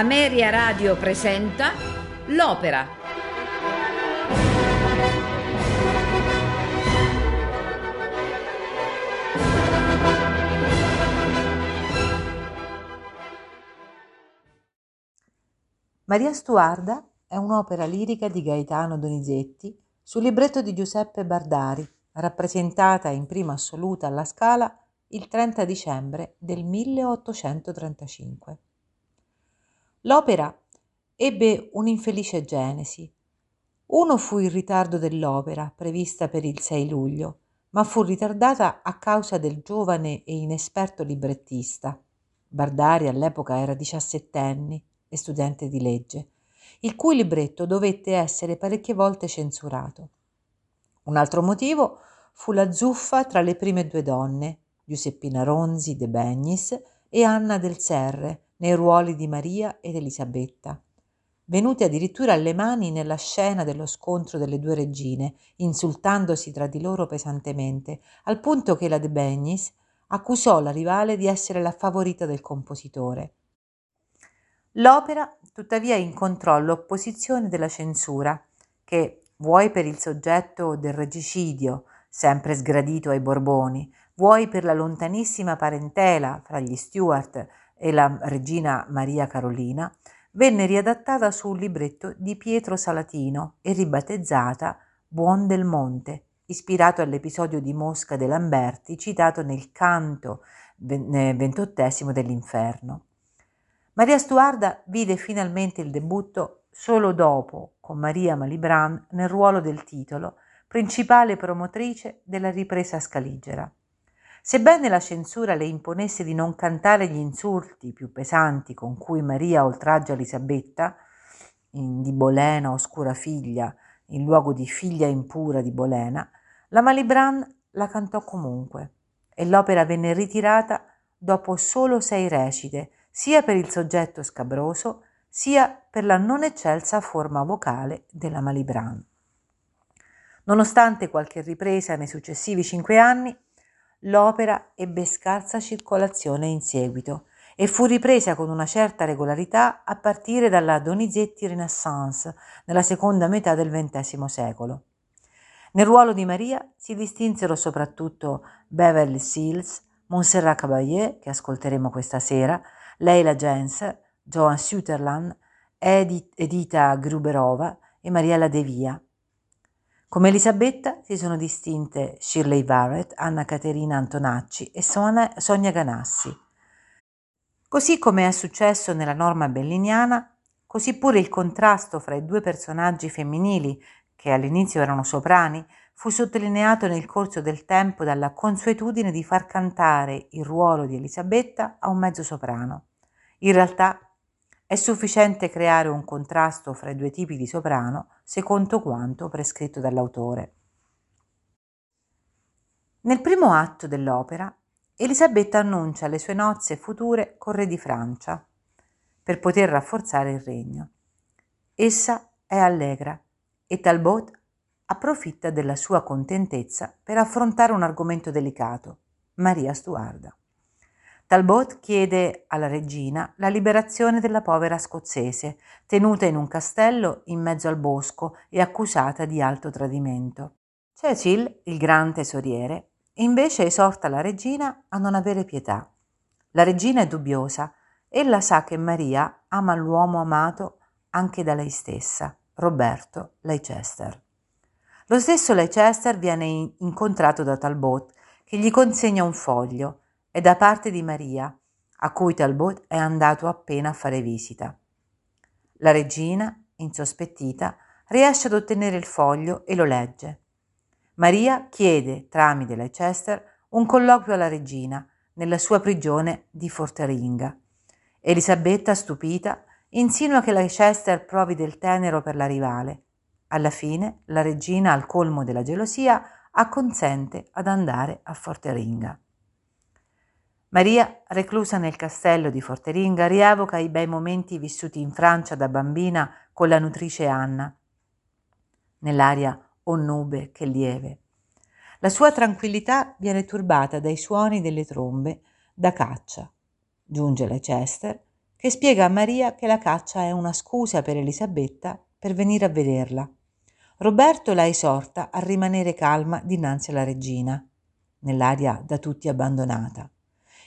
Ameria Radio presenta L'Opera. Maria Stuarda è un'opera lirica di Gaetano Donizetti sul libretto di Giuseppe Bardari, rappresentata in prima assoluta alla Scala il 30 dicembre del 1835. L'opera ebbe un'infelice genesi. Uno fu il ritardo dell'opera, prevista per il 6 luglio, ma fu ritardata a causa del giovane e inesperto librettista. Bardari all'epoca era diciassettenne e studente di legge, il cui libretto dovette essere parecchie volte censurato. Un altro motivo fu la zuffa tra le prime due donne, Giuseppina Ronzi de Begnis e Anna del Serre, nei ruoli di Maria ed Elisabetta, venute addirittura alle mani nella scena dello scontro delle due regine, insultandosi tra di loro pesantemente, al punto che la De Begnis accusò la rivale di essere la favorita del compositore. L'opera tuttavia incontrò l'opposizione della censura, che, vuoi per il soggetto del regicidio, sempre sgradito ai Borboni, vuoi per la lontanissima parentela fra gli Stuart e la regina Maria Carolina, venne riadattata su un libretto di Pietro Salatino e ribattezzata Buon del Monte, ispirato all'episodio di Mosca de Lamberti citato nel canto ventottesimo dell'Inferno. Maria Stuarda vide finalmente il debutto solo dopo, con Maria Malibran nel ruolo del titolo, principale promotrice della ripresa scaligera. Sebbene la censura le imponesse di non cantare gli insulti più pesanti con cui Maria oltraggia Elisabetta, di Bolena oscura figlia, in luogo di figlia impura di Bolena, la Malibran la cantò comunque e l'opera venne ritirata dopo solo sei recite, sia per il soggetto scabroso, sia per la non eccelsa forma vocale della Malibran. Nonostante qualche ripresa nei successivi cinque anni, l'opera ebbe scarsa circolazione in seguito e fu ripresa con una certa regolarità a partire dalla Donizetti Renaissance nella seconda metà del XX secolo. Nel ruolo di Maria si distinsero soprattutto Beverly Seals, Montserrat Caballé, che ascolteremo questa sera, Leila Jens, Joan Sutherland, Edith, Edita Gruberova e Mariella De Via. Come Elisabetta si sono distinte Shirley Barrett, Anna Caterina Antonacci e Sonia Ganassi. Così come è successo nella norma belliniana, così pure il contrasto fra i due personaggi femminili, che all'inizio erano soprani, fu sottolineato nel corso del tempo dalla consuetudine di far cantare il ruolo di Elisabetta a un mezzo soprano. In realtà è sufficiente creare un contrasto fra i due tipi di soprano, secondo quanto prescritto dall'autore. Nel primo atto dell'opera, Elisabetta annuncia le sue nozze future con re di Francia, per poter rafforzare il regno. Essa è allegra e Talbot approfitta della sua contentezza per affrontare un argomento delicato, Maria Stuarda. Talbot chiede alla regina la liberazione della povera scozzese, tenuta in un castello in mezzo al bosco e accusata di alto tradimento. Cecil, il gran tesoriere, invece esorta la regina a non avere pietà. La regina è dubbiosa. Ella sa che Maria ama l'uomo amato anche da lei stessa, Roberto Leicester. Lo stesso Leicester viene incontrato da Talbot, che gli consegna un foglio è da parte di Maria, a cui Talbot è andato appena a fare visita. La regina, insospettita, riesce ad ottenere il foglio e lo legge. Maria chiede, tramite Leicester, un colloquio alla regina nella sua prigione di Forteringa. Elisabetta, stupita, insinua che Leicester provi del tenero per la rivale. Alla fine, la regina, al colmo della gelosia, acconsente ad andare a Forteringa. Maria, reclusa nel castello di Forteringa, rievoca i bei momenti vissuti in Francia da bambina con la nutrice Anna. Nell'aria o nube che lieve. La sua tranquillità viene turbata dai suoni delle trombe da caccia. Giunge Leicester, che spiega a Maria che la caccia è una scusa per Elisabetta per venire a vederla. Roberto la esorta a rimanere calma dinanzi alla regina, nell'aria da tutti abbandonata.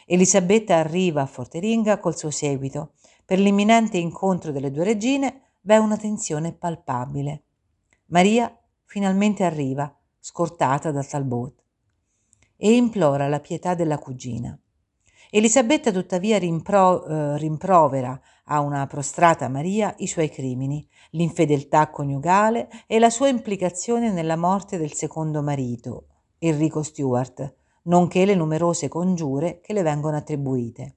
Elisabetta arriva a Forteringa col suo seguito. Per l'imminente incontro delle due regine v'è una tensione palpabile. Maria finalmente arriva, scortata da Talbot, e implora la pietà della cugina. Elisabetta tuttavia rimpro- eh, rimprovera a una prostrata Maria i suoi crimini, l'infedeltà coniugale e la sua implicazione nella morte del secondo marito, Enrico Stuart, nonché le numerose congiure che le vengono attribuite.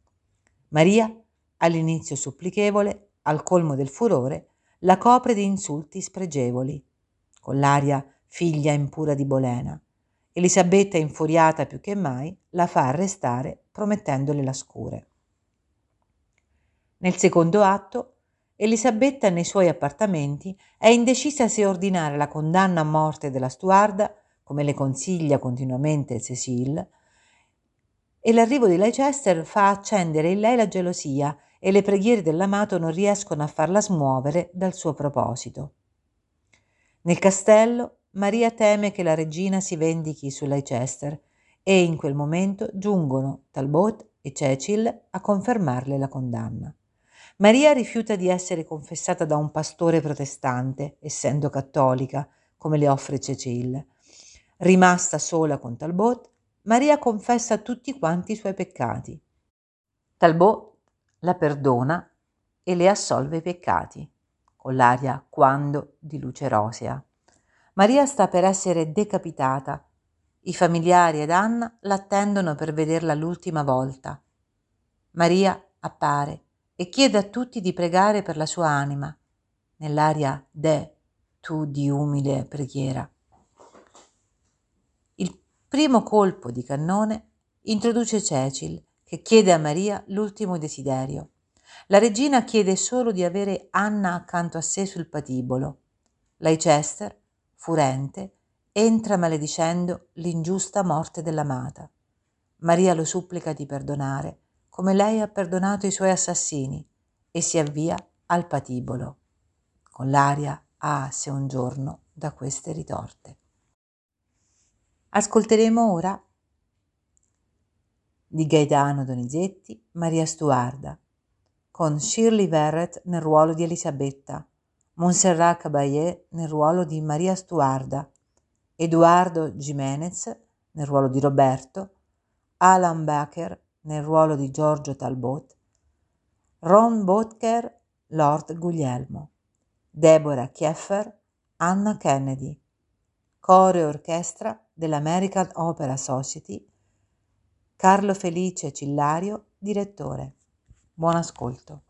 Maria, all'inizio supplichevole, al colmo del furore, la copre di insulti spregevoli, con l'aria figlia impura di Bolena. Elisabetta, infuriata più che mai, la fa arrestare promettendole la scure. Nel secondo atto, Elisabetta nei suoi appartamenti è indecisa se ordinare la condanna a morte della stuarda come le consiglia continuamente Cecile, e l'arrivo di Leicester fa accendere in lei la gelosia e le preghiere dell'amato non riescono a farla smuovere dal suo proposito. Nel castello Maria teme che la regina si vendichi su Leicester e in quel momento giungono Talbot e Cecil a confermarle la condanna. Maria rifiuta di essere confessata da un pastore protestante, essendo cattolica, come le offre Cecil, Rimasta sola con Talbot, Maria confessa tutti quanti i suoi peccati. Talbot la perdona e le assolve i peccati, con l'aria quando di luce rosea. Maria sta per essere decapitata. I familiari ed Anna l'attendono per vederla l'ultima volta. Maria appare e chiede a tutti di pregare per la sua anima, nell'aria de tu di umile preghiera primo colpo di cannone introduce Cecil, che chiede a Maria l'ultimo desiderio. La regina chiede solo di avere Anna accanto a sé sul patibolo. Leicester, furente, entra maledicendo l'ingiusta morte dell'amata. Maria lo supplica di perdonare, come lei ha perdonato i suoi assassini, e si avvia al patibolo, con l'aria ah se un giorno da queste ritorte. Ascolteremo ora di Gaetano Donizetti, Maria Stuarda, con Shirley Verrett nel ruolo di Elisabetta, Montserrat Caballé nel ruolo di Maria Stuarda, Eduardo Jimenez nel ruolo di Roberto, Alan Baker nel ruolo di Giorgio Talbot, Ron Botker, Lord Guglielmo, Deborah Kieffer, Anna Kennedy, coro e orchestra dell'American Opera Society, Carlo Felice Cillario, direttore. Buon ascolto.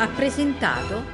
Ha presentato.